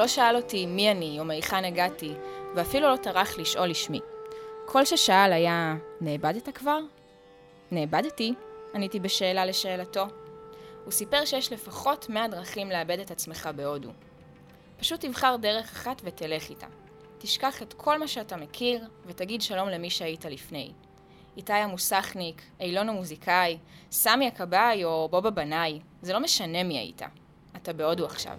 לא שאל אותי מי אני או מהיכן הגעתי, ואפילו לא טרח לשאול לשמי. כל ששאל היה, נאבדת כבר? נאבדתי, עניתי בשאלה לשאלתו. הוא סיפר שיש לפחות 100 דרכים לאבד את עצמך בהודו. פשוט תבחר דרך אחת ותלך איתה. תשכח את כל מה שאתה מכיר, ותגיד שלום למי שהיית לפני. איתי המוסכניק, אילון המוזיקאי, סמי הכבאי או בובה בנאי, זה לא משנה מי היית. אתה בהודו עכשיו.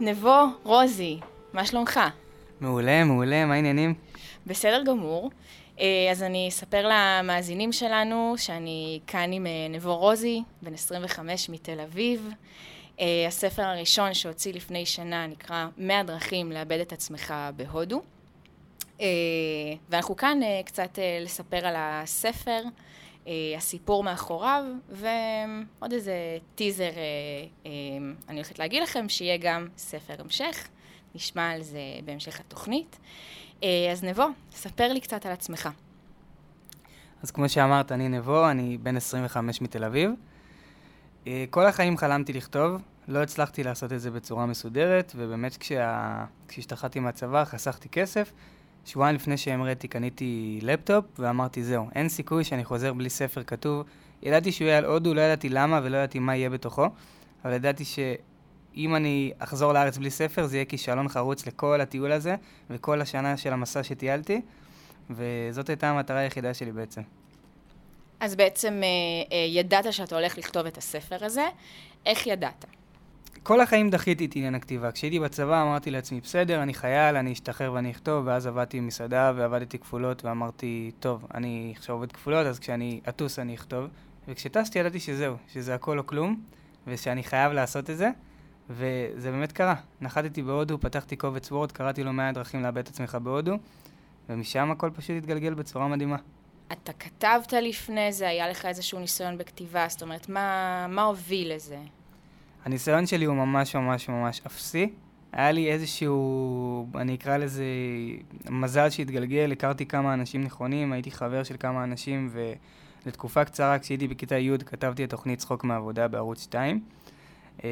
נבו, רוזי, מה שלומך? מעולה, מעולה, מה העניינים? בסדר גמור. אה, אז אני אספר למאזינים שלנו שאני כאן עם אה, נבו רוזי, בן 25 מתל אביב. אה, הספר הראשון שהוציא לפני שנה נקרא 100 דרכים לאבד את עצמך בהודו. ואנחנו כאן קצת לספר על הספר, הסיפור מאחוריו, ועוד איזה טיזר אני הולכת להגיד לכם, שיהיה גם ספר המשך. נשמע על זה בהמשך התוכנית. אה, אז נבו, ספר לי קצת על עצמך. אז כמו שאמרת, אני נבו, אני בן 25 מתל אביב. אה, כל החיים חלמתי לכתוב, לא הצלחתי לעשות את זה בצורה מסודרת, ובאמת כשה... כשהשתחררתי מהצבא חסכתי כסף. שבועיים לפני שהמראתי קניתי לפטופ, ואמרתי זהו, אין סיכוי שאני חוזר בלי ספר כתוב. ידעתי שהוא יהיה על הודו, לא ידעתי למה ולא ידעתי מה יהיה בתוכו, אבל ידעתי ש... אם אני אחזור לארץ בלי ספר, זה יהיה כישלון חרוץ לכל הטיול הזה, וכל השנה של המסע שטיילתי, וזאת הייתה המטרה היחידה שלי בעצם. אז בעצם אה, אה, ידעת שאתה הולך לכתוב את הספר הזה, איך ידעת? כל החיים דחיתי את עניין הכתיבה. כשהייתי בצבא אמרתי לעצמי, בסדר, אני חייל, אני אשתחרר ואני אכתוב, ואז עבדתי במסעדה ועבדתי כפולות, ואמרתי, טוב, אני עכשיו עובד כפולות, אז כשאני אטוס אני אכתוב. וכשטסתי ידעתי שזהו, שזה הכל או כלום, ושאני חייב לעשות את זה. וזה באמת קרה. נחתתי בהודו, פתחתי קובץ וורד, קראתי לו 100 דרכים לאבד את עצמך בהודו, ומשם הכל פשוט התגלגל בצורה מדהימה. אתה כתבת לפני זה, היה לך איזשהו ניסיון בכתיבה, זאת אומרת, מה, מה הוביל לזה? הניסיון שלי הוא ממש ממש ממש אפסי. היה לי איזשהו, אני אקרא לזה, מזל שהתגלגל, הכרתי כמה אנשים נכונים, הייתי חבר של כמה אנשים, ולתקופה קצרה, כשהייתי בכיתה י', כתבתי את תוכנית צחוק מעבודה בערוץ 2. אה,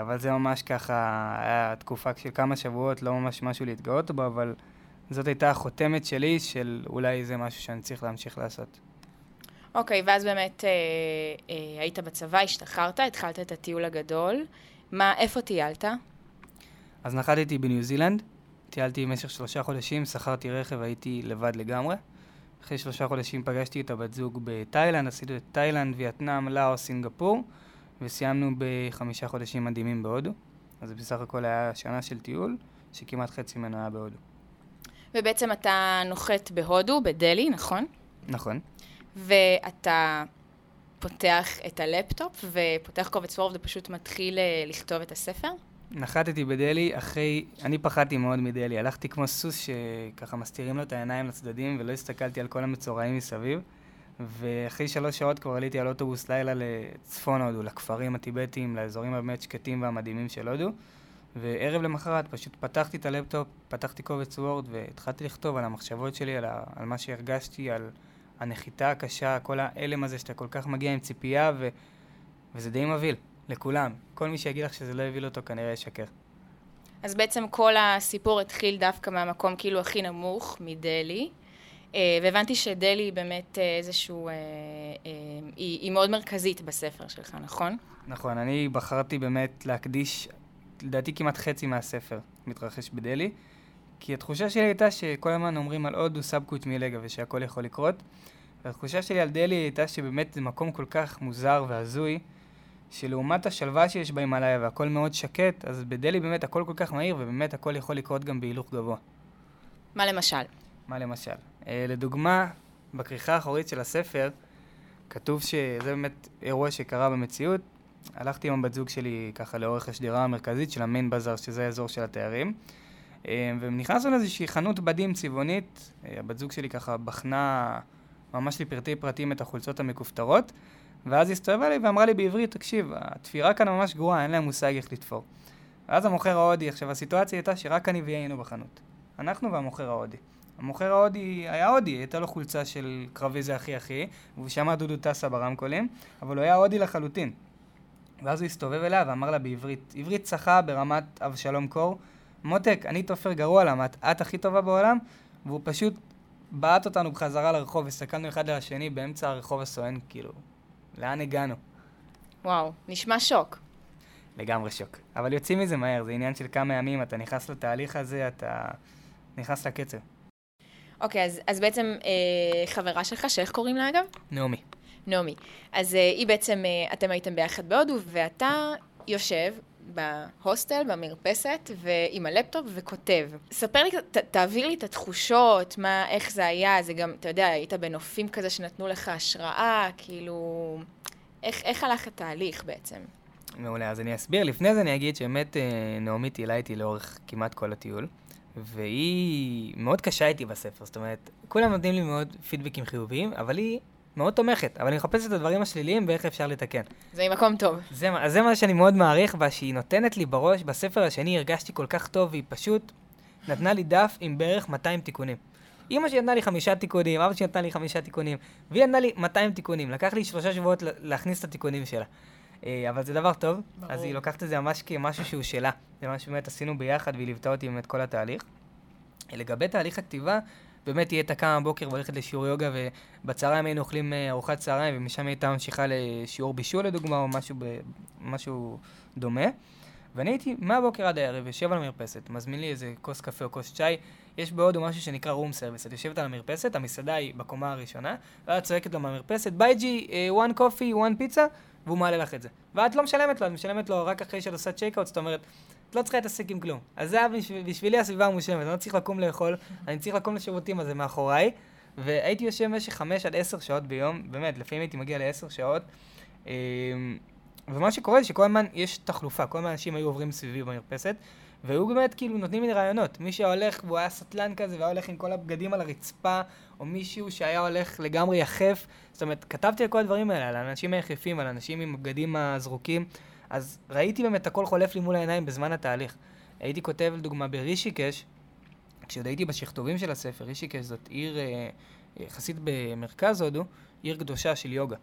אבל זה ממש ככה, היה תקופה של כמה שבועות, לא ממש משהו להתגאות בו, אבל זאת הייתה החותמת שלי של אולי זה משהו שאני צריך להמשיך לעשות. אוקיי, okay, ואז באמת אה, אה, היית בצבא, השתחררת, התחלת את הטיול הגדול. מה, איפה טיילת? אז נחתתי בניו זילנד, טיילתי במשך שלושה חודשים, שכרתי רכב, הייתי לבד לגמרי. אחרי שלושה חודשים פגשתי את הבת זוג בתאילנד, עשיתי את תאילנד, וייטנאם, לאוס, סינגפור. וסיימנו בחמישה חודשים מדהימים בהודו. אז בסך הכל היה שנה של טיול, שכמעט חצי ממנו היה בהודו. ובעצם אתה נוחת בהודו, בדלהי, נכון? נכון. ואתה פותח את הלפטופ ופותח קובץ וורד ופשוט מתחיל אה, לכתוב את הספר? נחתתי בדלהי אחרי, אני פחדתי מאוד מדלהי, הלכתי כמו סוס שככה מסתירים לו את העיניים לצדדים ולא הסתכלתי על כל המצורעים מסביב. ואחרי שלוש שעות כבר עליתי על אוטובוס לילה לצפון הודו, לכפרים הטיבטיים, לאזורים הבאמת שקטים והמדהימים של הודו. וערב למחרת פשוט פתחתי את הלפטופ, פתחתי קובץ וורד והתחלתי לכתוב על המחשבות שלי, על, ה, על מה שהרגשתי, על הנחיתה הקשה, כל ההלם הזה שאתה כל כך מגיע עם ציפייה, ו, וזה די מבהיל, לכולם. כל מי שיגיד לך שזה לא יבהיל אותו כנראה ישקר. אז בעצם כל הסיפור התחיל דווקא מהמקום כאילו הכי נמוך, מדלי, אה, והבנתי שדלי היא באמת אה, איזשהו, אה, היא, היא מאוד מרכזית בספר שלך, נכון? נכון, אני בחרתי באמת להקדיש, לדעתי כמעט חצי מהספר מתרחש בדלי, כי התחושה שלי הייתה שכל הזמן אומרים על הודו סבקוט מלגה ושהכל יכול לקרות, והתחושה שלי על דלי הייתה שבאמת זה מקום כל כך מוזר והזוי, שלעומת השלווה שיש בהימאליה והכל מאוד שקט, אז בדלי באמת הכל כל כך מהיר ובאמת הכל יכול לקרות גם בהילוך גבוה. מה למשל? מה למשל? Uh, לדוגמה, בכריכה האחורית של הספר, כתוב שזה באמת אירוע שקרה במציאות. הלכתי עם הבת זוג שלי ככה לאורך השדרה המרכזית של המיין בזאר, שזה האזור של התיירים. Uh, ונכנסנו לאיזושהי חנות בדים צבעונית, uh, הבת זוג שלי ככה בחנה ממש לפרטי פרטים את החולצות המכופתרות, ואז היא הסתובבה לי ואמרה לי בעברית, תקשיב, התפירה כאן ממש גרועה, אין להם מושג איך לתפור. ואז המוכר ההודי, עכשיו הסיטואציה הייתה שרק אני והיא היינו בחנות. אנחנו והמוכר ההודי. המוכר ההודי היה הודי, הייתה לו חולצה של קרבי זה הכי הכי, והוא שמע דודו טסה ברמקולים, אבל הוא היה הודי לחלוטין. ואז הוא הסתובב אליה ואמר לה בעברית, עברית צחה ברמת אבשלום קור, מותק, אני תופר גרוע, למה את, את הכי טובה בעולם? והוא פשוט בעט אותנו בחזרה לרחוב, הסתכלנו אחד על השני באמצע הרחוב הסואן, כאילו, לאן הגענו? וואו, נשמע שוק. לגמרי שוק. אבל יוצאים מזה מהר, זה עניין של כמה ימים, אתה נכנס לתהליך הזה, אתה נכנס לקצב. אוקיי, אז, אז בעצם אה, חברה שלך, שאיך קוראים לה אגב? נעמי. נעמי. אז אה, היא בעצם, אה, אתם הייתם ביחד בהודו, ואתה יושב בהוסטל, במרפסת, ועם הלפטופ וכותב. ספר לי, ת, תעביר לי את התחושות, מה, איך זה היה, זה גם, אתה יודע, היית בנופים כזה שנתנו לך השראה, כאילו, איך, איך הלך התהליך בעצם? מעולה, אז אני אסביר. לפני זה אני אגיד שבאמת אה, נעמי טילה איתי לאורך כמעט כל הטיול, והיא מאוד קשה איתי בספר, זאת אומרת, כולם נותנים לי מאוד פידבקים חיוביים, אבל היא מאוד תומכת, אבל אני מחפש את הדברים השליליים ואיך אפשר לתקן. זה ממקום טוב. זה, זה מה שאני מאוד מעריך בה, שהיא נותנת לי בראש, בספר השני הרגשתי כל כך טוב, והיא פשוט נתנה לי דף עם בערך 200 תיקונים. אמא שלי נתנה לי חמישה תיקונים, אבא שלי נתנה לי חמישה תיקונים, והיא נתנה לי 200 תיקונים. לקח לי שלושה שבועות להכניס את התיקונים שלה. אה, אבל זה דבר טוב, ברור. אז היא לוקחת את זה ממש כמשהו שהוא שלה. זה מה שבאמת עשינו ביחד, והיא ליוותה אותי באמת כל התהליך. לגבי תהליך הכתיבה, באמת היא הייתה קמה בבוקר והולכת לשיעור יוגה, ובצהריים היינו אוכלים אה, ארוחת צהריים, ומשם היא הייתה ממשיכה לשיעור בישול לדוגמה, או משהו, ב, משהו דומה. ואני הייתי מהבוקר עד הערב, יושב על המרפסת, מזמין לי איזה כוס קפה או כוס צ'אי, יש בהודו משהו שנקרא room service, את יושבת על המרפסת, המסעדה היא בקומה הראשונה, ואת צועקת לו מהמרפסת, באיי ג'י, one coffee, one pizza, והוא מעלה לך את זה. ואת לא משלמת לו, את משלמת לו רק אחרי שאת עושה checkout, זאת אומרת, לא צריכה להתעסק עם כלום. אז זה היה בשביל, בשבילי הסביבה המושלמת, אני לא צריך לקום לאכול, אני צריך לקום לשירותים, אז זה מאחוריי. והייתי יושב במשך חמש עד עשר שעות ביום, באמת, לפעמים הייתי מגיע לעשר שעות. אמ, ומה שקורה זה שכל הזמן יש תחלופה, כל הזמן אנשים היו עוברים סביבי במרפסת, והיו באמת כאילו נותנים לי רעיונות. מי שהולך והוא היה סטלן כזה והיה הולך עם כל הבגדים על הרצפה, או מישהו שהיה הולך לגמרי יחף. זאת אומרת, כתבתי על כל הדברים האלה, על האנשים היחפים, על אנשים עם הבגדים הזרוקים. אז ראיתי באמת הכל חולף לי מול העיניים בזמן התהליך. הייתי כותב לדוגמה ברישיקש, כשעוד הייתי בשכתובים של הספר, רישיקש זאת עיר אה, יחסית במרכז הודו, עיר קדושה של יוגה.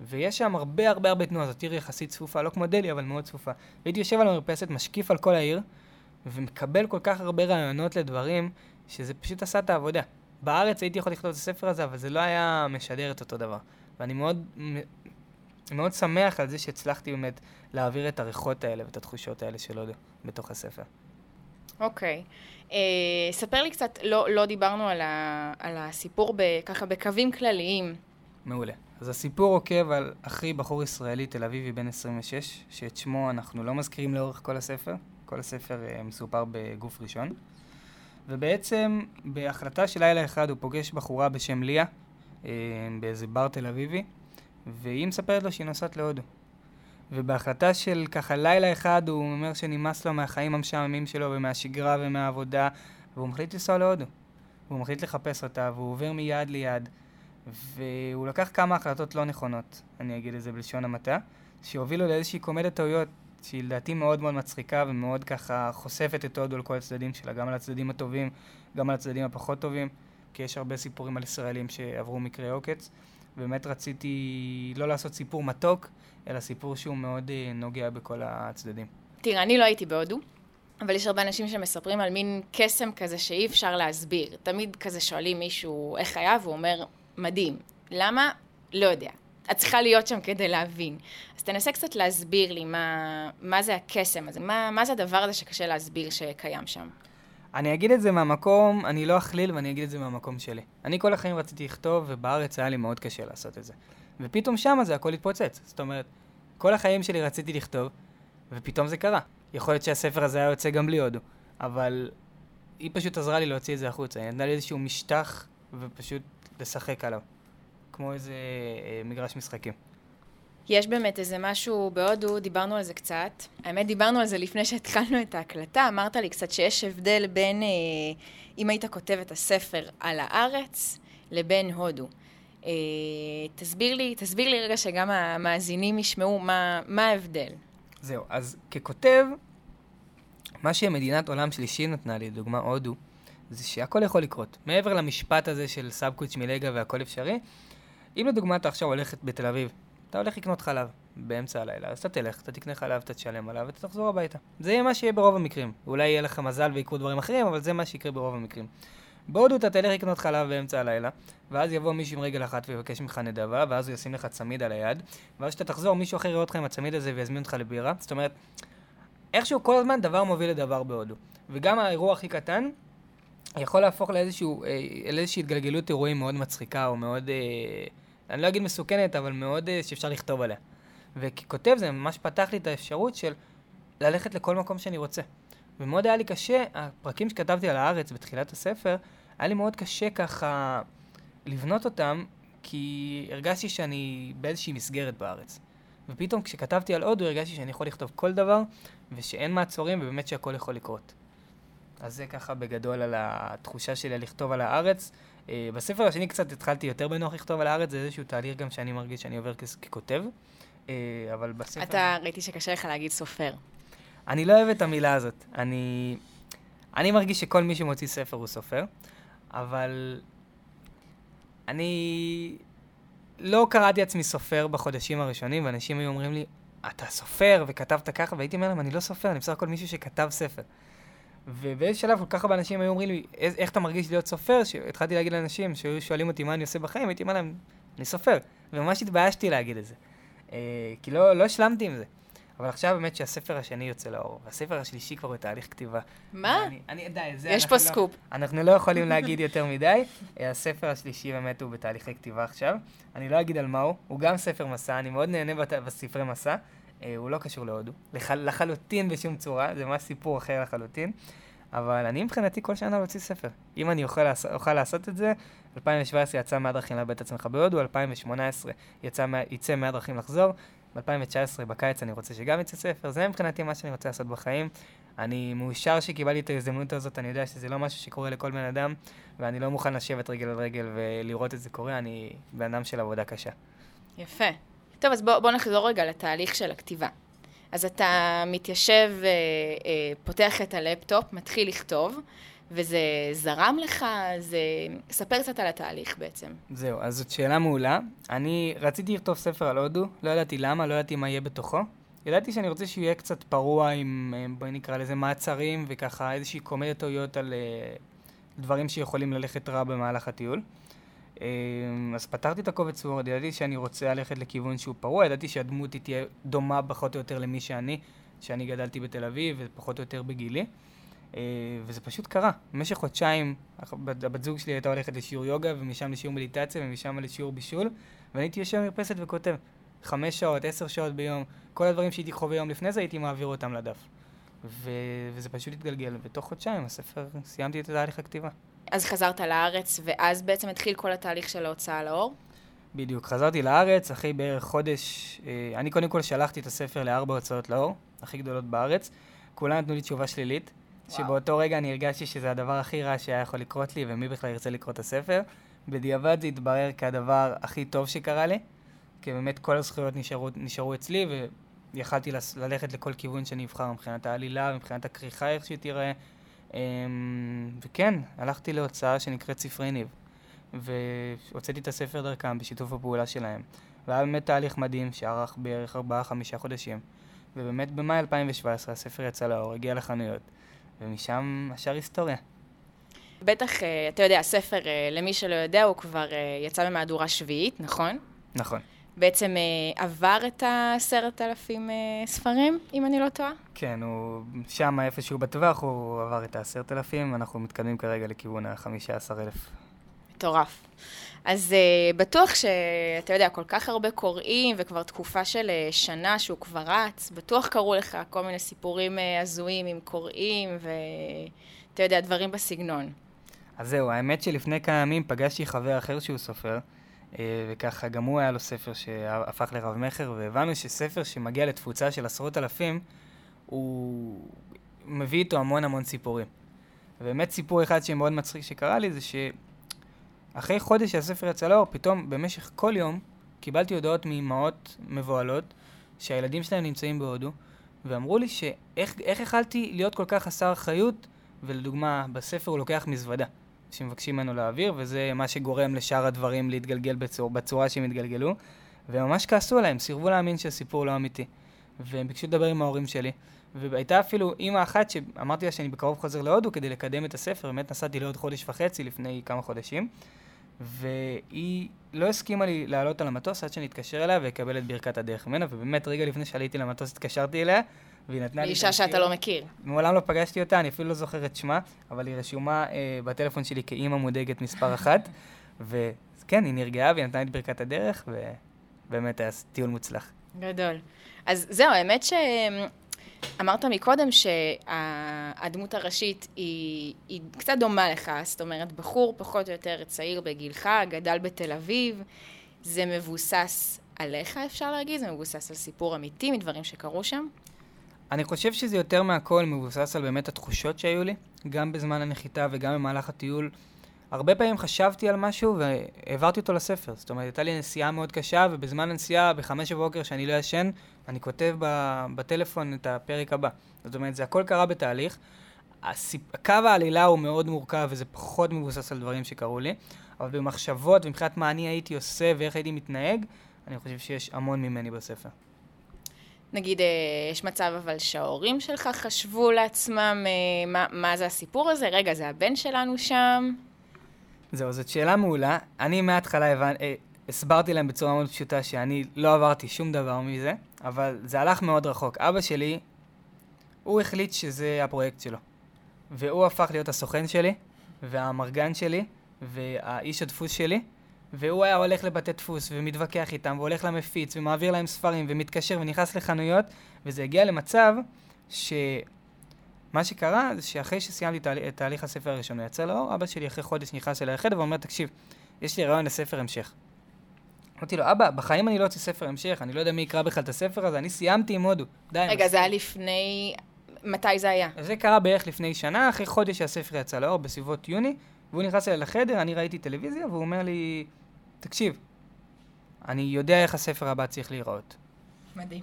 ויש שם הרבה הרבה הרבה תנועה, זאת עיר יחסית צפופה, לא כמו דלי, אבל מאוד צפופה. והייתי יושב על המרפסת, משקיף על כל העיר, ומקבל כל כך הרבה רעיונות לדברים, שזה פשוט עשה את העבודה. בארץ הייתי יכול לכתוב את הספר הזה, אבל זה לא היה משדר את אותו דבר. ואני מאוד, מאוד שמח על זה שהצלחתי באמת להעביר את הריחות האלה ואת התחושות האלה של הודו בתוך הספר. אוקיי. Okay. אה, uh, ספר לי קצת, לא, לא דיברנו על, ה, על הסיפור ב, ככה בקווים כלליים. מעולה. אז הסיפור עוקב על אחי בחור ישראלי תל אביבי בן 26, שאת שמו אנחנו לא מזכירים לאורך כל הספר. כל הספר uh, מסופר בגוף ראשון. ובעצם בהחלטה של לילה אחד הוא פוגש בחורה בשם ליה, uh, באיזה בר תל אביבי, והיא מספרת לו שהיא נוסעת להודו. ובהחלטה של ככה לילה אחד הוא אומר שנמאס לו מהחיים המשעממים שלו ומהשגרה ומהעבודה, והוא מחליט לנסוע להודו. והוא מחליט לחפש אותה, והוא עובר מיד ליד, והוא לקח כמה החלטות לא נכונות, אני אגיד את זה בלשון המעטה, שהובילו לאיזושהי קומדת טעויות, שהיא לדעתי מאוד מאוד מצחיקה ומאוד ככה חושפת את הודו על כל הצדדים שלה, גם על הצדדים הטובים, גם על הצדדים הפחות טובים, כי יש הרבה סיפורים על ישראלים שעברו מקרי עוקץ. באמת רציתי לא לעשות סיפור מתוק, אלא סיפור שהוא מאוד אה, נוגע בכל הצדדים. תראה, אני לא הייתי בהודו, אבל יש הרבה אנשים שמספרים על מין קסם כזה שאי אפשר להסביר. תמיד כזה שואלים מישהו איך היה, והוא אומר, מדהים. למה? לא יודע. את צריכה להיות שם כדי להבין. אז תנסה קצת להסביר לי מה, מה זה הקסם הזה, מה, מה זה הדבר הזה שקשה להסביר שקיים שם. אני אגיד את זה מהמקום, אני לא אכליל ואני אגיד את זה מהמקום שלי. אני כל החיים רציתי לכתוב, ובארץ היה לי מאוד קשה לעשות את זה. ופתאום שמה זה הכל התפוצץ. זאת אומרת, כל החיים שלי רציתי לכתוב, ופתאום זה קרה. יכול להיות שהספר הזה היה יוצא גם בלי הודו, אבל היא פשוט עזרה לי להוציא את זה החוצה. היא נתנה לי איזשהו משטח, ופשוט לשחק עליו. כמו איזה אה, מגרש משחקים. יש באמת איזה משהו בהודו, דיברנו על זה קצת. האמת, דיברנו על זה לפני שהתחלנו את ההקלטה. אמרת לי קצת שיש הבדל בין, אה, אם היית כותב את הספר על הארץ, לבין הודו. אה, תסביר לי, תסביר לי רגע שגם המאזינים ישמעו מה, מה ההבדל. זהו, אז ככותב, מה שמדינת עולם שלישי נתנה לי, דוגמה הודו, זה שהכל יכול לקרות. מעבר למשפט הזה של סבקוץ' מלגה והכל אפשרי, אם לדוגמה אתה עכשיו הולכת בתל אביב, אתה הולך לקנות חלב, באמצע הלילה, אז אתה תלך, אתה תקנה חלב, אתה תשלם עליו, ואתה תחזור הביתה. זה יהיה מה שיהיה ברוב המקרים. אולי יהיה לך מזל ויקרו דברים אחרים, אבל זה מה שיקרה ברוב המקרים. בהודו אתה תלך לקנות חלב באמצע הלילה, ואז יבוא מישהו עם רגל אחת ויבקש ממך נדבה, ואז הוא ישים לך צמיד על היד, ואז כשאתה תחזור, מישהו אחר יראה אותך עם הצמיד הזה ויזמין אותך לבירה. זאת אומרת, איכשהו כל הזמן דבר מוביל לדבר בהודו. וגם האירוע הכי קטן יכול להפוך לאיזשהו, אה, לאיזושהי התגלגלות אירועים מאוד מצחיקה, או מאוד, אה, אני לא אגיד מסוכנת, אבל מאוד אה, שאפשר לכתוב עליה. וככותב זה ממש פתח לי את האפשרות של ללכת לכל מקום שאני רוצה. ומאוד היה לי קשה, הפרקים שכתבתי על הארץ בתחילת הספר, היה לי מאוד קשה ככה לבנות אותם, כי הרגשתי שאני באיזושהי מסגרת בארץ. ופתאום כשכתבתי על הודו הרגשתי שאני יכול לכתוב כל דבר, ושאין מעצורים ובאמת שהכל יכול לקרות. אז זה ככה בגדול על התחושה שלי לכתוב על הארץ. Uh, בספר השני קצת התחלתי יותר בנוח לכתוב על הארץ, זה איזשהו תהליך גם שאני מרגיש שאני עובר ככותב, uh, אבל בספר... אתה, ראיתי שקשה לך להגיד סופר. אני לא אוהב את המילה הזאת. אני, אני מרגיש שכל מי שמוציא ספר הוא סופר, אבל אני לא קראתי עצמי סופר בחודשים הראשונים, ואנשים היו אומרים לי, אתה סופר וכתבת ככה, והייתי אומר להם, אני לא סופר, אני בסך הכל מישהו שכתב ספר. ובאיזה שלב כל כך הרבה אנשים היו אומרים לי, איך אתה מרגיש להיות סופר? שהתחלתי להגיד לאנשים שהיו שואלים אותי מה אני עושה בחיים, הייתי אומר להם, אני סופר. וממש התביישתי להגיד את זה. אה, כי לא, לא השלמתי עם זה. אבל עכשיו באמת שהספר השני יוצא לאור, והספר השלישי כבר בתהליך כתיבה. מה? אני, אני, די, זה יש פה לא, סקופ. אנחנו לא יכולים להגיד יותר מדי. הספר השלישי באמת הוא בתהליכי כתיבה עכשיו. אני לא אגיד על מה הוא, הוא גם ספר מסע, אני מאוד נהנה בת, בספרי מסע. אה, הוא לא קשור להודו, לח, לחלוטין בשום צורה, זה ממש סיפור אחר לחלוטין. אבל אני מבחינתי כל שנה להוציא ספר. אם אני אוכל, אוכל לעשות את זה, 2017 יצא 100 דרכים לאבד את עצמך בהודו, 2018 יצא, יצא 100 דרכים לחזור, ב-2019 בקיץ אני רוצה שגם יצא ספר, זה מבחינתי מה שאני רוצה לעשות בחיים. אני מאושר שקיבלתי את ההזדמנות הזאת, אני יודע שזה לא משהו שקורה לכל בן אדם, ואני לא מוכן לשבת רגל על רגל ולראות את זה קורה, אני בן אדם של עבודה קשה. יפה. טוב, אז בוא, בוא נחזור רגע לתהליך של הכתיבה. אז אתה מתיישב, אה, אה, פותח את הלפטופ, מתחיל לכתוב, וזה זרם לך? זה... ספר קצת על התהליך בעצם. זהו, אז זאת שאלה מעולה. אני רציתי לכתוב ספר על הודו, לא ידעתי למה, לא ידעתי מה יהיה בתוכו. ידעתי שאני רוצה שהוא יהיה קצת פרוע עם, אה, בואי נקרא לזה מעצרים, וככה איזושהי קומדיה טעויות על uh, דברים שיכולים ללכת רע במהלך הטיול. Um, אז פתרתי את הקובץ וורד, ידעתי שאני רוצה ללכת לכיוון שהוא פרוע, ידעתי שהדמות היא תהיה דומה פחות או יותר למי שאני, שאני גדלתי בתל אביב ופחות או יותר בגילי. אה, וזה פשוט קרה. במשך חודשיים הבת זוג שלי הייתה הולכת לשיעור יוגה, ומשם לשיעור מדיטציה, ומשם לשיעור בישול, ואני הייתי יושב במרפסת וכותב. חמש שעות, עשר שעות ביום, כל הדברים שהייתי חווה יום לפני זה, הייתי מעביר אותם לדף. ו... וזה פשוט התגלגל. בתוך חודשיים הספר, סיימתי את תהליך הכתיבה. אז חזרת לארץ, ואז בעצם התחיל כל התהליך של ההוצאה לאור? בדיוק. חזרתי לארץ אחרי בערך חודש. אה, אני קודם כל שלחתי את הספר לארבע הוצאות לאור, הכי גדולות בארץ. כולם נתנו לי תשובה שלילית. שבאותו רגע אני הרגשתי שזה הדבר הכי רע שהיה יכול לקרות לי, ומי בכלל ירצה לקרוא את הספר. בדיעבד זה התברר כהדבר הכי טוב שקרה לי, כי באמת כל הזכויות נשארו, נשארו אצלי, ויכלתי ללכת לכל כיוון שאני אבחר מבחינת העלילה, מבחינת הכריכה, איך שהיא תראה. אמ, וכן, הלכתי להוצאה שנקראת ספרי ניב, והוצאתי את הספר דרכם בשיתוף הפעולה שלהם. והיה באמת תהליך מדהים שארך בערך 4-5 חודשים. ובאמת במאי 2017 הספר יצא לאור, הגיע לחנויות. ומשם השאר היסטוריה. בטח, אה, אתה יודע, הספר, אה, למי שלא יודע, הוא כבר אה, יצא במהדורה שביעית, נכון? נכון. בעצם עבר את העשרת אלפים ספרים, אם אני לא טועה? כן, הוא שם איפשהו בטווח, הוא עבר את העשרת אלפים, אנחנו מתקדמים כרגע לכיוון החמישה עשר אלף. מטורף. אז uh, בטוח שאתה יודע, כל כך הרבה קוראים, וכבר תקופה של uh, שנה שהוא כבר רץ, בטוח קרו לך כל מיני סיפורים uh, הזויים עם קוראים, ואתה יודע, דברים בסגנון. אז זהו, האמת שלפני כמה ימים פגשתי חבר אחר שהוא סופר, וככה גם הוא היה לו ספר שהפך לרב-מכר, והבנו שספר שמגיע לתפוצה של עשרות אלפים, הוא מביא איתו המון המון סיפורים. ובאמת סיפור אחד שמאוד מצחיק שקרה לי זה ש... אחרי חודש שהספר יצא לאור, פתאום במשך כל יום קיבלתי הודעות מאמהות מבוהלות שהילדים שלהם נמצאים בהודו, ואמרו לי שאיך יכלתי להיות כל כך חסר אחריות, ולדוגמה, בספר הוא לוקח מזוודה שמבקשים ממנו להעביר, וזה מה שגורם לשאר הדברים להתגלגל בצור, בצורה שהם התגלגלו. והם ממש כעסו עליהם, סירבו להאמין שהסיפור לא אמיתי. והם ביקשו לדבר עם ההורים שלי. והייתה אפילו אימא אחת שאמרתי לה שאני בקרוב חוזר להודו כדי לקדם את הספר, באמת נסעתי לעוד חודש וחצי לפני כמה חודשים, והיא לא הסכימה לי לעלות על המטוס עד שאני אתקשר אליה ואקבל את ברכת הדרך ממנה, ובאמת רגע לפני שעליתי למטוס התקשרתי אליה, והיא נתנה לי... אישה שאתה לא מכיר. מעולם לא פגשתי אותה, אני אפילו לא זוכר את שמה, אבל היא רשומה אה, בטלפון שלי כאימא מודאגת מספר אחת, וכן, היא נרגעה והיא נתנה לי את ברכת הדרך, ובאמת היה טיול מוצלח. גדול. אז זהו, האמת ש... אמרת מקודם שהדמות הראשית היא, היא קצת דומה לך, זאת אומרת, בחור פחות או יותר צעיר בגילך, גדל בתל אביב, זה מבוסס עליך, אפשר להגיד? זה מבוסס על סיפור אמיתי מדברים שקרו שם? אני חושב שזה יותר מהכל מבוסס על באמת התחושות שהיו לי, גם בזמן הנחיתה וגם במהלך הטיול. הרבה פעמים חשבתי על משהו והעברתי אותו לספר. זאת אומרת, הייתה לי נסיעה מאוד קשה, ובזמן הנסיעה, בחמש בבוקר, שאני לא ישן, אני כותב בטלפון את הפרק הבא. זאת אומרת, זה הכל קרה בתהליך. הסיפ... קו העלילה הוא מאוד מורכב, וזה פחות מבוסס על דברים שקרו לי, אבל במחשבות ומבחינת מה אני הייתי עושה ואיך הייתי מתנהג, אני חושב שיש המון ממני בספר. נגיד, אה, יש מצב אבל שההורים שלך חשבו לעצמם אה, מה, מה זה הסיפור הזה? רגע, זה הבן שלנו שם? זהו, זאת שאלה מעולה. אני מההתחלה הבנ... אה, הסברתי להם בצורה מאוד פשוטה שאני לא עברתי שום דבר מזה, אבל זה הלך מאוד רחוק. אבא שלי, הוא החליט שזה הפרויקט שלו. והוא הפך להיות הסוכן שלי, והאמרגן שלי, והאיש הדפוס שלי, והוא היה הולך לבתי דפוס, ומתווכח איתם, והולך למפיץ, ומעביר להם ספרים, ומתקשר, ונכנס לחנויות, וזה הגיע למצב ש... מה שקרה זה שאחרי שסיימתי את תהליך הספר הראשון, הוא יצא לאור, אבא שלי אחרי חודש נכנס אליי לחדר ואומר, תקשיב, יש לי רעיון לספר המשך. אמרתי לו, אבא, בחיים אני לא אוציא ספר המשך, אני לא יודע מי יקרא בכלל את הספר הזה, אני סיימתי עם הודו. די. רגע, זה היה לפני... מתי זה היה? זה קרה בערך לפני שנה, אחרי חודש שהספר יצא לאור, בסביבות יוני, והוא נכנס אליי לחדר, אני ראיתי טלוויזיה, והוא אומר לי, תקשיב, אני יודע איך הספר הבא צריך להיראות. מדהים.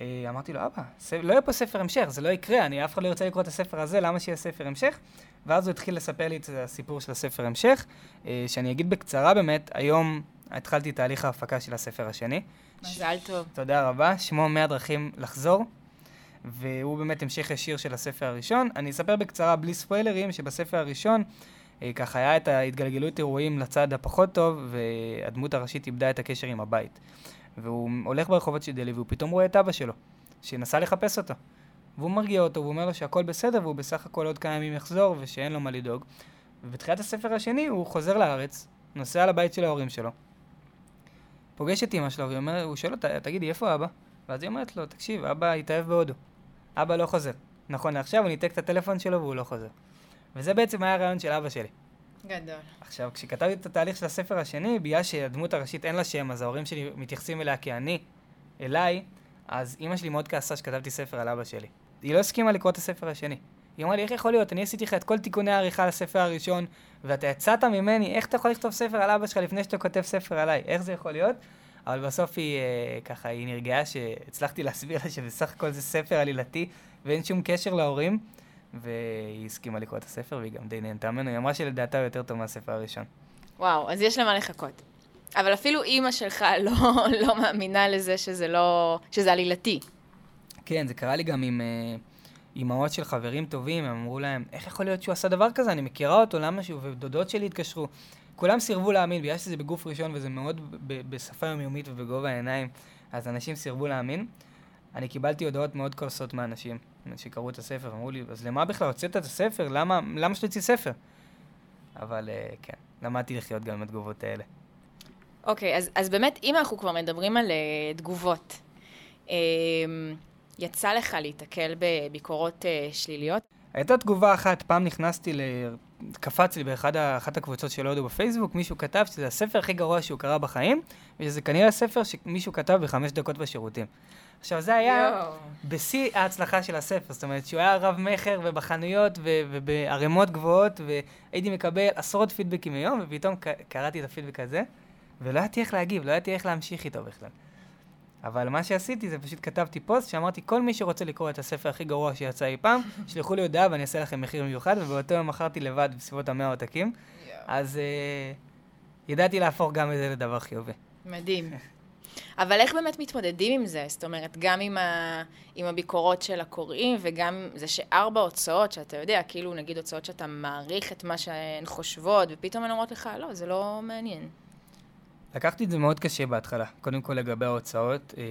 אה, אמרתי לו, אבא, לא יהיה פה ספר המשך, זה לא יקרה, אני אף אחד לא ירצה לקרוא את הספר הזה, למה שיהיה ספר המשך? ואז הוא התחיל לספר לי את הסיפור של הספר המשך, אה, שאני אגיד בקצרה באמת, היום התחלתי תהליך ההפקה של הספר השני. מזל טוב. תודה רבה, שמו 100 דרכים לחזור, והוא באמת המשך ישיר של הספר הראשון. אני אספר בקצרה, בלי ספוילרים, שבספר הראשון, ככה היה את ההתגלגלות אירועים לצד הפחות טוב, והדמות הראשית איבדה את הקשר עם הבית. והוא הולך ברחובות של דלי, והוא פתאום רואה את אבא שלו, שנסע לחפש אותו. והוא מרגיע אותו, והוא אומר לו שהכל בסדר, והוא בסך הכל עוד כמה ימים יחזור, ושאין לו מה לדאוג. ובתחילת הספר השני הוא חוזר לארץ, נוסע לבית של ההורים שלו, פוגש את אמא שלו, והוא שואל אותה, תגידי, איפה אבא? ואז היא אומרת לו, תקשיב, אבא התאהב בהודו. אבא לא חוזר. נכון לעכשיו, הוא ניתק את הטלפון שלו והוא לא חוזר. וזה בעצם היה הרעיון של אבא שלי. גדול. עכשיו, כשכתבתי את התהליך של הספר השני, בגלל שהדמות הראשית אין לה שם, אז ההורים שלי מתייחסים אליה כאני, אליי, אז אימא שלי מאוד כעסה שכתבתי ספר על אבא שלי. היא לא הסכימה לקרוא את הספר השני. היא אמרה לי, איך יכול להיות? אני עשיתי לך את כל תיקוני העריכה לספר הראשון, ואתה יצאת ממני, איך אתה יכול לכתוב ספר על אבא שלך לפני שאתה כותב ספר עליי? איך זה יכול להיות? אבל בסוף היא, אה, ככה, היא נרגעה שהצלחתי להסביר לה שבסך הכל זה ספר עלילתי, ואין שום קשר להורים. והיא הסכימה לקרוא את הספר, והיא גם די נהנתה ממנו. היא אמרה שלדעתה הוא יותר טוב מהספר הראשון. וואו, אז יש למה לחכות. אבל אפילו אימא שלך לא, לא מאמינה לזה שזה לא... שזה עלילתי. כן, זה קרה לי גם עם uh, אימהות של חברים טובים, הם אמרו להם, איך יכול להיות שהוא עשה דבר כזה? אני מכירה אותו, למה שהוא... ודודות שלי התקשרו. כולם סירבו להאמין, בגלל שזה בגוף ראשון וזה מאוד בשפה יומיומית ובגובה העיניים, אז אנשים סירבו להאמין. אני קיבלתי הודעות מאוד קורסות מאנשים שקראו את הספר, אמרו לי, אז למה בכלל הוצאת את הספר? למה, למה שתוציא ספר? אבל uh, כן, למדתי לחיות גם עם התגובות האלה. אוקיי, okay, אז, אז באמת, אם אנחנו כבר מדברים על uh, תגובות, uh, יצא לך להיתקל בביקורות uh, שליליות? הייתה תגובה אחת, פעם נכנסתי ל... קפץ לי באחת הקבוצות של הודו בפייסבוק, מישהו כתב שזה הספר הכי גרוע שהוא קרא בחיים, ושזה כנראה הספר שמישהו כתב בחמש דקות בשירותים. עכשיו, זה היה בשיא ההצלחה של הספר, זאת אומרת שהוא היה רב-מכר ובחנויות ובערימות גבוהות, והייתי מקבל עשרות פידבקים ביום, ופתאום קראתי את הפידבק הזה, ולא ידעתי איך להגיב, לא ידעתי איך להמשיך איתו בכלל. אבל מה שעשיתי זה פשוט כתבתי פוסט שאמרתי, כל מי שרוצה לקרוא את הספר הכי גרוע שיצא אי פעם, שלחו לי הודעה ואני אעשה לכם מחיר מיוחד, ובאותו יום מכרתי לבד בסביבות המאה עותקים. אז uh, ידעתי להפוך גם את זה לדבר חיובי. מדהים. אבל איך באמת מתמודדים עם זה? זאת אומרת, גם עם, ה... עם הביקורות של הקוראים, וגם זה שארבע הוצאות, שאתה יודע, כאילו נגיד הוצאות שאתה מעריך את מה שהן חושבות, ופתאום הן אומרות לך, לא, זה לא מעניין. לקחתי את זה מאוד קשה בהתחלה, קודם כל לגבי ההוצאות, אה,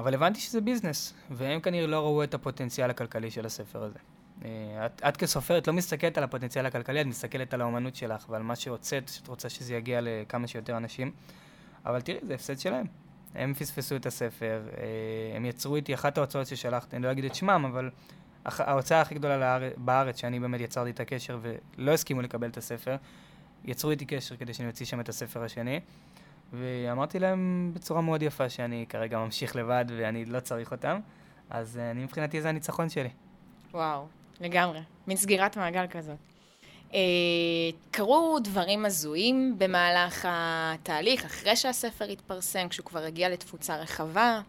אבל הבנתי שזה ביזנס, והם כנראה לא ראו את הפוטנציאל הכלכלי של הספר הזה. אה, את, את כסופרת לא מסתכלת על הפוטנציאל הכלכלי, את מסתכלת על האומנות שלך ועל מה שהוצאת, שאת רוצה שזה יגיע לכמה שיותר אנשים. אבל תראי, זה הפסד שלהם. הם פספסו את הספר, אה, הם יצרו איתי אחת ההוצאות ששלחתי, אני לא אגיד את שמם, אבל ההוצאה הכי גדולה בארץ, שאני באמת יצרתי את הקשר ולא הסכימו לקבל את הספר, יצרו איתי קשר כדי שאני אוציא שם את הספר השני. ואמרתי להם בצורה מאוד יפה שאני כרגע ממשיך לבד ואני לא צריך אותם, אז אני מבחינתי זה הניצחון שלי. וואו, לגמרי. מין סגירת מעגל כזאת. אה, קרו דברים הזויים במהלך התהליך, אחרי שהספר התפרסם, כשהוא כבר הגיע לתפוצה רחבה?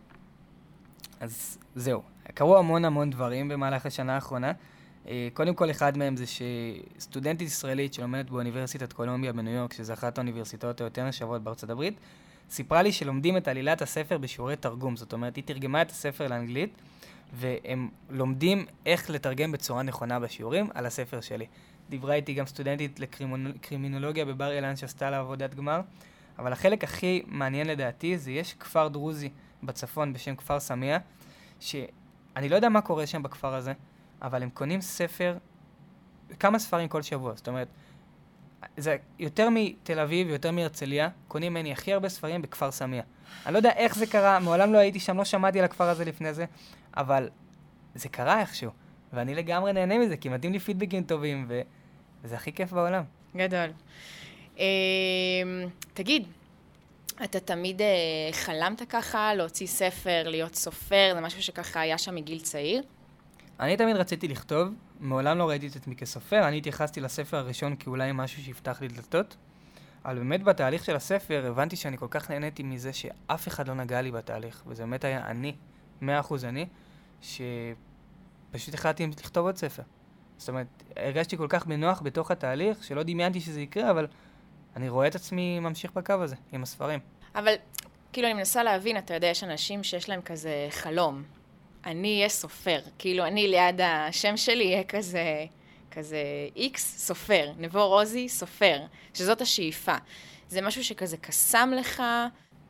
אז זהו, קרו המון המון דברים במהלך השנה האחרונה. אה, קודם כל, אחד מהם זה שסטודנטית ישראלית שלומדת באוניברסיטת קולומביה בניו יורק, שזו אחת האוניברסיטאות היותר נחשבות בארצות הברית, סיפרה לי שלומדים את עלילת הספר בשיעורי תרגום. זאת אומרת, היא תרגמה את הספר לאנגלית, והם לומדים איך לתרגם בצורה נכונה בשיעורים על הספר שלי. דיברה איתי גם סטודנטית לקרימינולוגיה בבר אילן שעשתה לה עבודת גמר, אבל החלק הכי מעניין לדעתי זה יש כפר דרוזי בצפון בשם כפר סמיע, שאני לא יודע מה קורה שם בכפר הזה, אבל הם קונים ספר, כמה ספרים כל שבוע, זאת אומרת, זה יותר מתל אביב, יותר מהרצליה, קונים ממני הכי הרבה ספרים בכפר סמיע. אני לא יודע איך זה קרה, מעולם לא הייתי שם, לא שמעתי על הכפר הזה לפני זה, אבל זה קרה איכשהו. ואני לגמרי נהנה מזה, כי מתאים לי פידבקים טובים, ו... וזה הכי כיף בעולם. גדול. Uh, תגיד, אתה תמיד uh, חלמת ככה להוציא ספר, להיות סופר, זה משהו שככה היה שם מגיל צעיר? אני תמיד רציתי לכתוב, מעולם לא ראיתי את עצמי כסופר, אני התייחסתי לספר הראשון כאולי משהו שיפתח לי דלתות, אבל באמת בתהליך של הספר הבנתי שאני כל כך נהניתי מזה שאף אחד לא נגע לי בתהליך, וזה באמת היה אני, מאה אחוז אני, שפשוט החלטתי לכתוב עוד ספר. זאת אומרת, הרגשתי כל כך בנוח בתוך התהליך, שלא דמיינתי שזה יקרה, אבל אני רואה את עצמי ממשיך בקו הזה, עם הספרים. אבל, כאילו, אני מנסה להבין, אתה יודע, יש אנשים שיש להם כזה חלום. אני אהיה סופר. כאילו, אני ליד השם שלי אהיה כזה, כזה איקס סופר, נבו רוזי סופר, שזאת השאיפה. זה משהו שכזה קסם לך.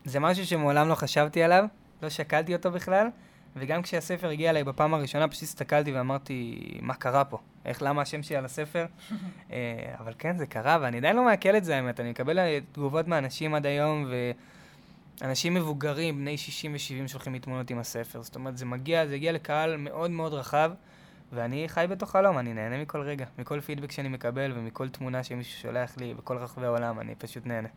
זה משהו שמעולם לא חשבתי עליו, לא שקלתי אותו בכלל, וגם כשהספר הגיע אליי בפעם הראשונה, פשוט הסתכלתי ואמרתי, מה קרה פה? איך, למה השם שלי על הספר? אה, אבל כן, זה קרה, ואני עדיין לא מעכל את זה, האמת. אני מקבל תגובות מאנשים עד היום, ואנשים מבוגרים, בני 60 ו-70, שולחים לי תמונות עם הספר. זאת אומרת, זה מגיע, זה הגיע לקהל מאוד מאוד רחב, ואני חי בתוך חלום, אני נהנה מכל רגע, מכל פידבק שאני מקבל, ומכל תמונה שמישהו שולח לי בכל רחבי העולם, אני פשוט נהנה.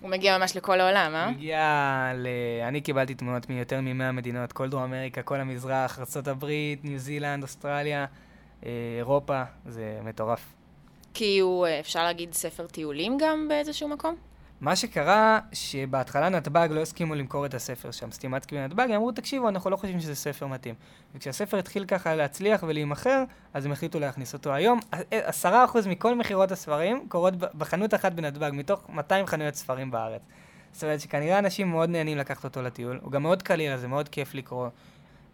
הוא מגיע ממש לכל העולם, אה? מגיע ל... אני קיבלתי תמונות מיותר מ-100 מדינות, כל דרום אמריקה, כל המזרח, ארה"ב, ניו זילנד, אוסטרליה, אה, אירופה, זה מטורף. כי הוא, אה, אפשר להגיד, ספר טיולים גם באיזשהו מקום? מה שקרה, שבהתחלה נתב"ג לא הסכימו למכור את הספר שם, סטימצקי ונתב"ג, אמרו, תקשיבו, אנחנו לא חושבים שזה ספר מתאים. וכשהספר התחיל ככה להצליח ולהימכר, אז הם החליטו להכניס אותו. היום, עשרה אחוז מכל מכירות הספרים קורות בחנות אחת בנתב"ג, מתוך 200 חנויות ספרים בארץ. זאת אומרת שכנראה אנשים מאוד נהנים לקחת אותו לטיול, הוא גם מאוד קליל, אז זה מאוד כיף לקרוא.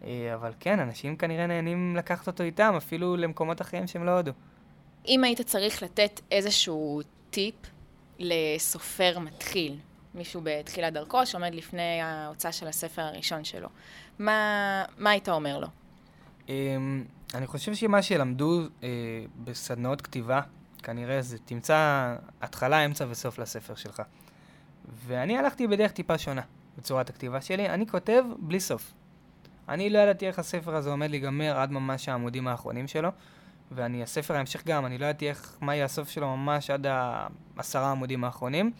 אה, אבל כן, אנשים כנראה נהנים לקחת אותו איתם, אפילו למקומות אחרים שהם לא הודו. אם היית צריך לתת איזשהו טיפ לסופר מתחיל, מישהו בתחילת דרכו שעומד לפני ההוצאה של הספר הראשון שלו. מה, מה היית אומר לו? Um, אני חושב שמה שלמדו uh, בסדנאות כתיבה, כנראה זה תמצא התחלה, אמצע וסוף לספר שלך. ואני הלכתי בדרך טיפה שונה בצורת הכתיבה שלי, אני כותב בלי סוף. אני לא ידעתי איך הספר הזה עומד להיגמר עד ממש העמודים האחרונים שלו. ואני, הספר ההמשך גם, אני לא ידעתי איך, מה יהיה הסוף שלו ממש עד העשרה העמודים האחרונים,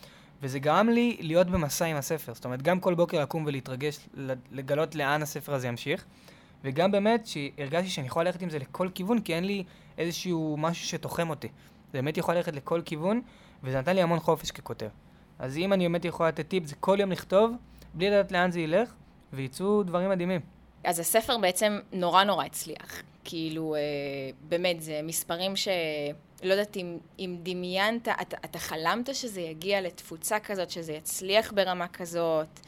וזה גרם לי להיות במסע עם הספר. זאת אומרת, גם כל בוקר לקום ולהתרגש, לגלות לאן הספר הזה ימשיך, וגם באמת שהרגשתי שאני יכול ללכת עם זה לכל כיוון, כי אין לי איזשהו משהו שתוחם אותי. זה באמת יכול ללכת לכל כיוון, וזה נתן לי המון חופש ככותב. אז אם אני באמת יכול לתת טיפ, זה כל יום לכתוב, בלי לדעת לאן זה ילך, וייצאו דברים מדהימים. אז הספר בעצם נורא נורא הצליח. כאילו, אה, באמת, זה מספרים ש... לא יודעת אם, אם דמיינת, אתה, אתה חלמת שזה יגיע לתפוצה כזאת, שזה יצליח ברמה כזאת,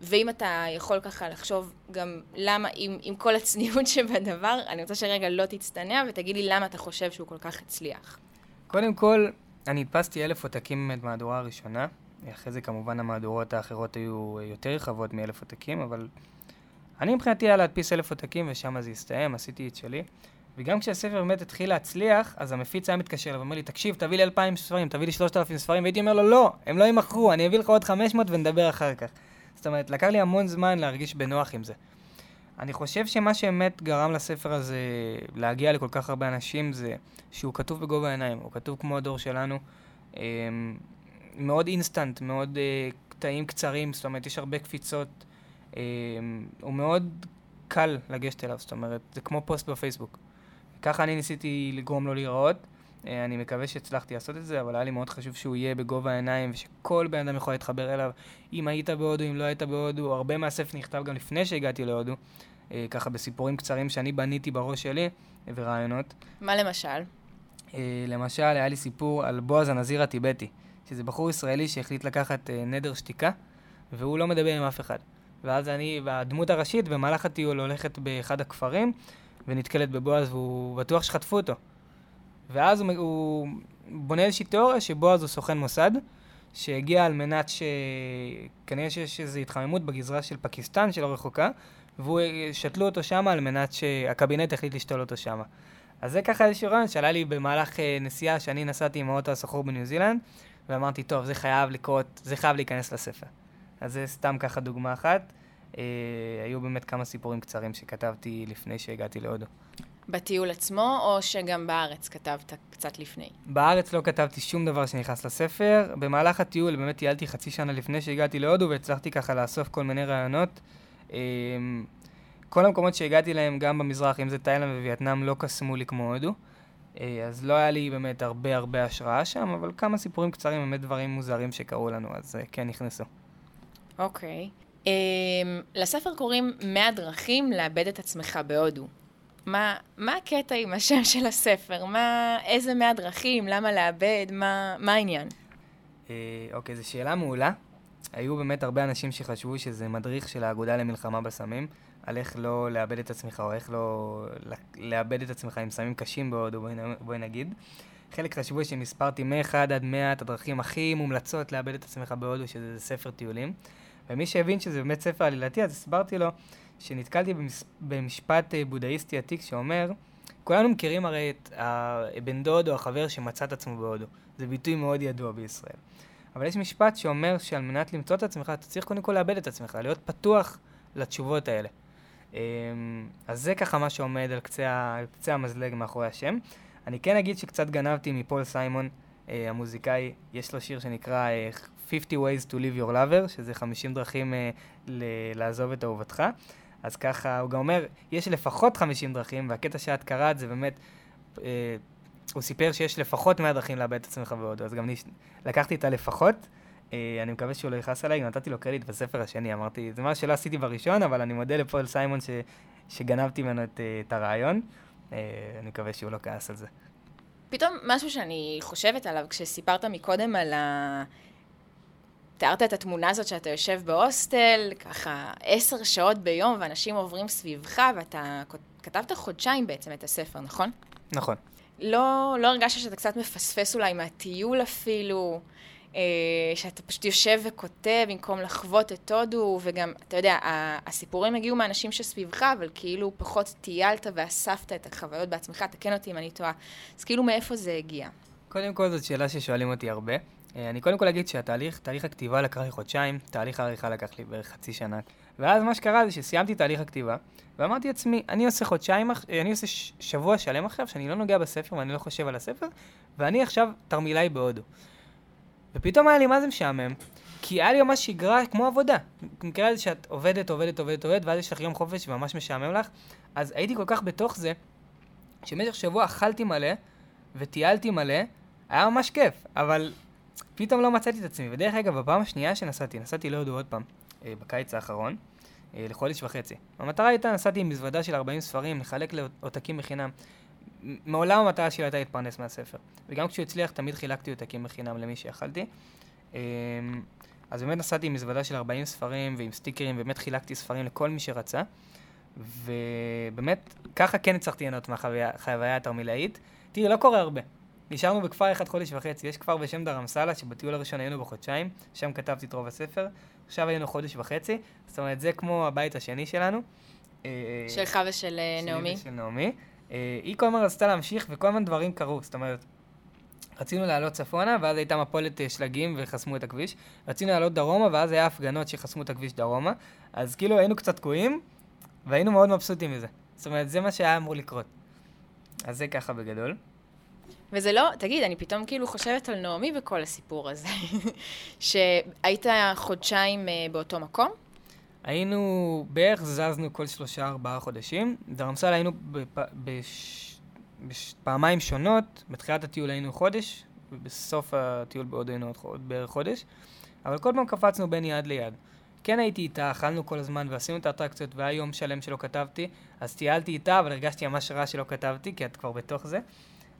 ואם אתה יכול ככה לחשוב גם למה, עם, עם כל הצניעות שבדבר, אני רוצה שרגע לא תצטנע ותגיד לי למה אתה חושב שהוא כל כך הצליח. קודם כל, אני הדפסתי אלף עותקים מהמהדורה הראשונה. אחרי זה כמובן המהדורות האחרות היו יותר רחבות מאלף עותקים, אבל אני מבחינתי היה להדפיס אלף עותקים ושם זה הסתיים, עשיתי את שלי. וגם כשהספר באמת התחיל להצליח, אז המפיץ היה מתקשר אליו ואומר לי, תקשיב, תביא לי אלפיים ספרים, תביא לי שלושת אלפים ספרים, והייתי אומר לו, לא, הם לא יימכרו, אני אביא לך עוד חמש מאות ונדבר אחר כך. זאת אומרת, לקח לי המון זמן להרגיש בנוח עם זה. אני חושב שמה שבאמת גרם לספר הזה להגיע לכל כך הרבה אנשים זה שהוא כתוב בגובה העיניים, הוא כתוב כמו הדור שלנו, אמ, מאוד אינסטנט, מאוד אה, קטעים קצרים, זאת אומרת, יש הרבה קפיצות, הוא מאוד קל לגשת אליו, זאת אומרת, זה כמו פוסט בפייסבוק. ככה אני ניסיתי לגרום לו להיראות. אה, אני מקווה שהצלחתי לעשות את זה, אבל היה לי מאוד חשוב שהוא יהיה בגובה העיניים ושכל בן אדם יכול להתחבר אליו. אם היית בהודו, אם לא היית בהודו, הרבה מהספר נכתב גם לפני שהגעתי להודו, אה, ככה בסיפורים קצרים שאני בניתי בראש שלי ורעיונות. מה למשל? אה, למשל, היה לי סיפור על בועז הנזיר הטיבטי, שזה בחור ישראלי שהחליט לקחת נדר שתיקה, והוא לא מדבר עם אף אחד. ואז אני, והדמות הראשית במהלך הטיול הולכת באחד הכפרים, ונתקלת בבועז והוא בטוח שחטפו אותו. ואז הוא, הוא בונה איזושהי תיאוריה שבועז הוא סוכן מוסד, שהגיע על מנת ש... כנראה שיש איזו התחממות בגזרה של פקיסטן שלא רחוקה, והוא שתלו אותו שם על מנת שהקבינט החליט לשתול אותו שם. אז זה ככה איזשהו רעיון שעלה לי במהלך אה, נסיעה שאני נסעתי עם האוטו הסחור בניו זילנד, ואמרתי, טוב, זה חייב לקרות, זה חייב להיכנס לספר. אז זה סתם ככה דוגמה אחת. אה, היו באמת כמה סיפורים קצרים שכתבתי לפני שהגעתי להודו. בטיול עצמו, או שגם בארץ כתבת קצת לפני? בארץ לא כתבתי שום דבר שנכנס לספר. במהלך הטיול באמת טיילתי חצי שנה לפני שהגעתי להודו, והצלחתי ככה לאסוף כל מיני רעיונות. אה, כל המקומות שהגעתי להם, גם במזרח, אם זה תאילנד ווייטנאם, לא קסמו לי כמו הודו. אה, אז לא היה לי באמת הרבה הרבה השראה שם, אבל כמה סיפורים קצרים, באמת דברים מוזרים שקרו לנו, אז אה, כן נכנסו. אוקיי. Okay. Um, לספר קוראים 100 דרכים לאבד את עצמך בהודו. מה, מה הקטע עם השם של הספר? מה, איזה 100 דרכים? למה לאבד? מה, מה העניין? אה, אוקיי, זו שאלה מעולה. היו באמת הרבה אנשים שחשבו שזה מדריך של האגודה למלחמה בסמים, על איך לא לאבד את עצמך, או איך לא לאבד את עצמך עם סמים קשים בהודו, בואי נגיד. חלק חשבו שמספרתי מ-1 עד 100 את הדרכים הכי מומלצות לאבד את עצמך בהודו, שזה ספר טיולים. ומי שהבין שזה באמת ספר עלילתי, אז הסברתי לו שנתקלתי במש... במשפט אה, בודהיסטי עתיק שאומר, כולנו מכירים הרי את הבן דוד או החבר שמצא את עצמו בהודו. זה ביטוי מאוד ידוע בישראל. אבל יש משפט שאומר שעל מנת למצוא את עצמך, אתה צריך קודם כל לאבד את עצמך, להיות פתוח לתשובות האלה. אמ, אז זה ככה מה שעומד על קצה, על קצה המזלג מאחורי השם. אני כן אגיד שקצת גנבתי מפול סיימון, המוזיקאי, יש לו שיר שנקרא אה, 50 ways to live your lover, שזה 50 דרכים ל- לעזוב את אהובתך. אז ככה, הוא גם אומר, יש לפחות 50 דרכים, והקטע שאת קראת זה באמת, uh, הוא סיפר שיש לפחות 100 דרכים לאבד את עצמך בהודו, אז גם נש... לקחתי את הלפחות. Uh, אני מקווה שהוא לא יכעס עליי, נתתי לו קרדיט בספר השני, אמרתי, זה מה שלא עשיתי בראשון, אבל אני מודה לפועל סיימון ש... שגנבתי ממנו את, uh, את הרעיון. Uh, אני מקווה שהוא לא כעס על זה. פתאום משהו שאני חושבת עליו, כשסיפרת מקודם על ה... תיארת את התמונה הזאת שאתה יושב בהוסטל, ככה עשר שעות ביום, ואנשים עוברים סביבך, ואתה כתבת חודשיים בעצם את הספר, נכון? נכון. לא, לא הרגשת שאתה קצת מפספס אולי מהטיול אפילו, שאתה פשוט יושב וכותב במקום לחוות את הודו, וגם, אתה יודע, הסיפורים הגיעו מאנשים שסביבך, אבל כאילו פחות טיילת ואספת את החוויות בעצמך, תקן אותי אם אני טועה. אז כאילו מאיפה זה הגיע? קודם כל זאת שאלה ששואלים אותי הרבה. אה, אני קודם כל אגיד שהתהליך, תהליך הכתיבה לקח לי חודשיים, תהליך העריכה לקח לי בערך חצי שנה. ואז מה שקרה זה שסיימתי תהליך הכתיבה, ואמרתי לעצמי, אני עושה חודשיים, אה, אני עושה שבוע שלם עכשיו, שאני לא נוגע בספר ואני לא חושב על הספר, ואני עכשיו תרמילאי בהודו. ופתאום היה לי מה זה משעמם, כי היה לי ממש שגרה כמו עבודה. נקרא לזה שאת עובדת, עובדת, עובדת, עובדת, ואז יש לך יום חופש וממש משעמם לך, אז הייתי כל כך בתוך זה, שבמשך שבוע אכלתי מלא, וטיילתי מלא, היה ממש כיף, אבל פתאום לא מצאתי את עצמי. ודרך אגב, בפעם השנייה שנסעתי, נסעתי להודו עוד פעם, אה, בקיץ האחרון, אה, לחודש וחצי. המטרה הייתה, נסעתי עם מזוודה של 40 ספרים, לחלק לעותקים בחינם. מעולם המטרה שלי הייתה להתפרנס מהספר. וגם כשהוא הצליח, תמיד חילקתי עותקים בחינם למי שיכלתי. אה, אז באמת נסעתי עם מזוודה של 40 ספרים ועם סטיקרים, ובאמת חילקתי ספרים לכל מי שרצה. ובאמת, ככה כן הצלחתי ליהנות מהחוויה התרמילאית. תראי, לא קורה הרבה. נשארנו בכפר אחד חודש וחצי, יש כפר בשם דרמסלה, שבטיול הראשון היינו בחודשיים, שם כתבתי את רוב הספר, עכשיו היינו חודש וחצי, זאת אומרת, זה כמו הבית השני שלנו. אה, שלך ושל אה, נעמי. שלי ושל נעמי. אה, היא כל הזמן רצתה להמשיך, וכל הזמן דברים קרו, זאת אומרת, רצינו לעלות צפונה, ואז הייתה מפולת שלגים וחסמו את הכביש. רצינו לעלות דרומה, ואז היה הפגנות שחסמו את הכביש דרומה. אז כאילו היינו קצת תקועים, והיינו מאוד מבסוטים מזה. זאת אומרת, זה מה שהיה אמור לקרות. אז זה ככה בגדול. וזה לא, תגיד, אני פתאום כאילו חושבת על נעמי בכל הסיפור הזה. שהיית חודשיים uh, באותו מקום? היינו, בערך זזנו כל שלושה ארבעה חודשים. דרמסל היינו בפ... בש... בש... פעמיים שונות, בתחילת הטיול היינו חודש, ובסוף הטיול בעוד היינו עוד בערך חודש, אבל כל פעם קפצנו בין יד ליד. כן הייתי איתה, אכלנו כל הזמן ועשינו את האטרקציות, והיה יום שלם שלא כתבתי, אז טיילתי איתה, אבל הרגשתי ממש רע שלא כתבתי, כי את כבר בתוך זה.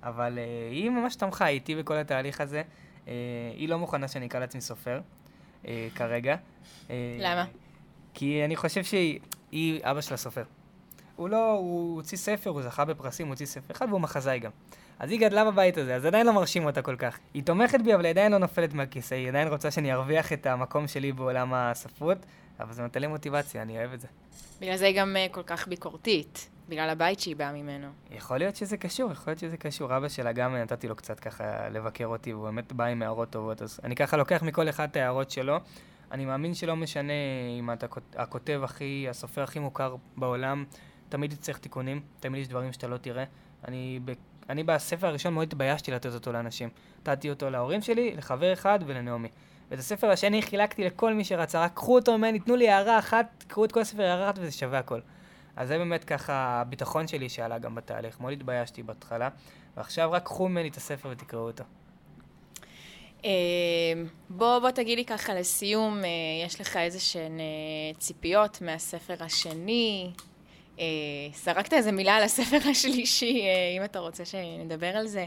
אבל uh, היא ממש תמכה איתי בכל התהליך הזה. Uh, היא לא מוכנה שאני אקרא לעצמי סופר, uh, כרגע. Uh, למה? כי אני חושב שהיא אבא של הסופר. הוא לא, הוא הוציא ספר, הוא זכה בפרסים, הוא הוציא ספר אחד והוא מחזאי גם. אז היא גדלה בבית הזה, אז עדיין לא מרשים אותה כל כך. היא תומכת בי, אבל היא עדיין לא נופלת מהכיסא, היא עדיין רוצה שאני ארוויח את המקום שלי בעולם הספרות, אבל זה נותן לי מוטיבציה, אני אוהב את זה. בגלל זה היא גם uh, כל כך ביקורתית, בגלל הבית שהיא באה ממנו. יכול להיות שזה קשור, יכול להיות שזה קשור. אבא שלה גם נתתי לו קצת ככה לבקר אותי, והוא באמת בא עם הערות טובות, אז אני ככה לוקח מכל אחד את ההערות שלו. אני מאמין שלא משנה אם אתה הכותב הכי, הסופר הכי מוכר בעולם, תמיד יצטרך תיקונים, תמיד יש דברים שאתה לא תראה. אני, ב, אני בספר הראשון מאוד התביישתי לתת אותו לאנשים. נתתי אותו להורים שלי, לחבר אחד ולנעמי. ואת הספר השני חילקתי לכל מי שרצה, רק קחו אותו ממני, תנו לי הערה אחת, קחו את כל הספר הערה אחת וזה שווה הכל. אז זה באמת ככה הביטחון שלי שעלה גם בתהליך. מאוד התביישתי בהתחלה, ועכשיו רק קחו ממני את הספר ותקראו אותו. אה, בוא, בוא תגיד לי ככה לסיום, אה, יש לך איזה שהן אה, ציפיות מהספר השני? זרקת איזה מילה על הספר השלישי, אם אתה רוצה שנדבר על זה.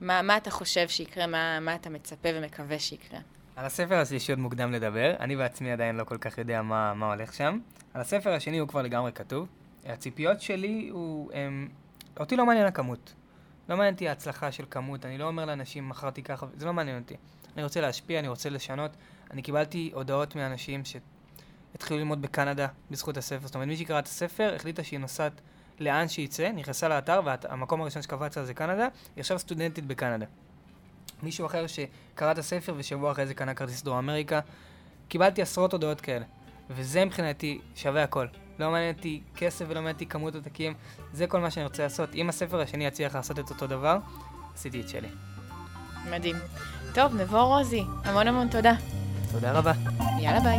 מה, מה אתה חושב שיקרה? מה, מה אתה מצפה ומקווה שיקרה? על הספר השלישי עוד מוקדם לדבר, אני בעצמי עדיין לא כל כך יודע מה, מה הולך שם. על הספר השני הוא כבר לגמרי כתוב. הציפיות שלי הוא... הם... אותי לא מעניין הכמות. לא מעניין אותי ההצלחה של כמות, אני לא אומר לאנשים, מכרתי ככה, זה לא מעניין אותי. אני רוצה להשפיע, אני רוצה לשנות. אני קיבלתי הודעות מאנשים שהתחילו ללמוד בקנדה בזכות הספר. זאת אומרת, מי שקרא את הספר החליטה שהיא נוסעת לאן שיצא, נכנסה לאתר, והמקום הראשון שקפץ לה זה קנדה, היא עכשיו סטודנטית בקנדה. מישהו אחר שקרא את הספר ושבוע אחרי זה קנה כרטיס דרום אמריקה, קיבלתי עשרות הודעות כאלה. וזה מבחינתי שווה הכל. לא מעניין אותי כסף ולא מעניין אותי כמות עותקים, זה כל מה שאני רוצה לעשות. אם הספר השני יצליח לעשות את אותו דבר, עשיתי את שלי. מדהים. טוב, נבוא רוזי, המון המון תודה. תודה רבה. יאללה ביי.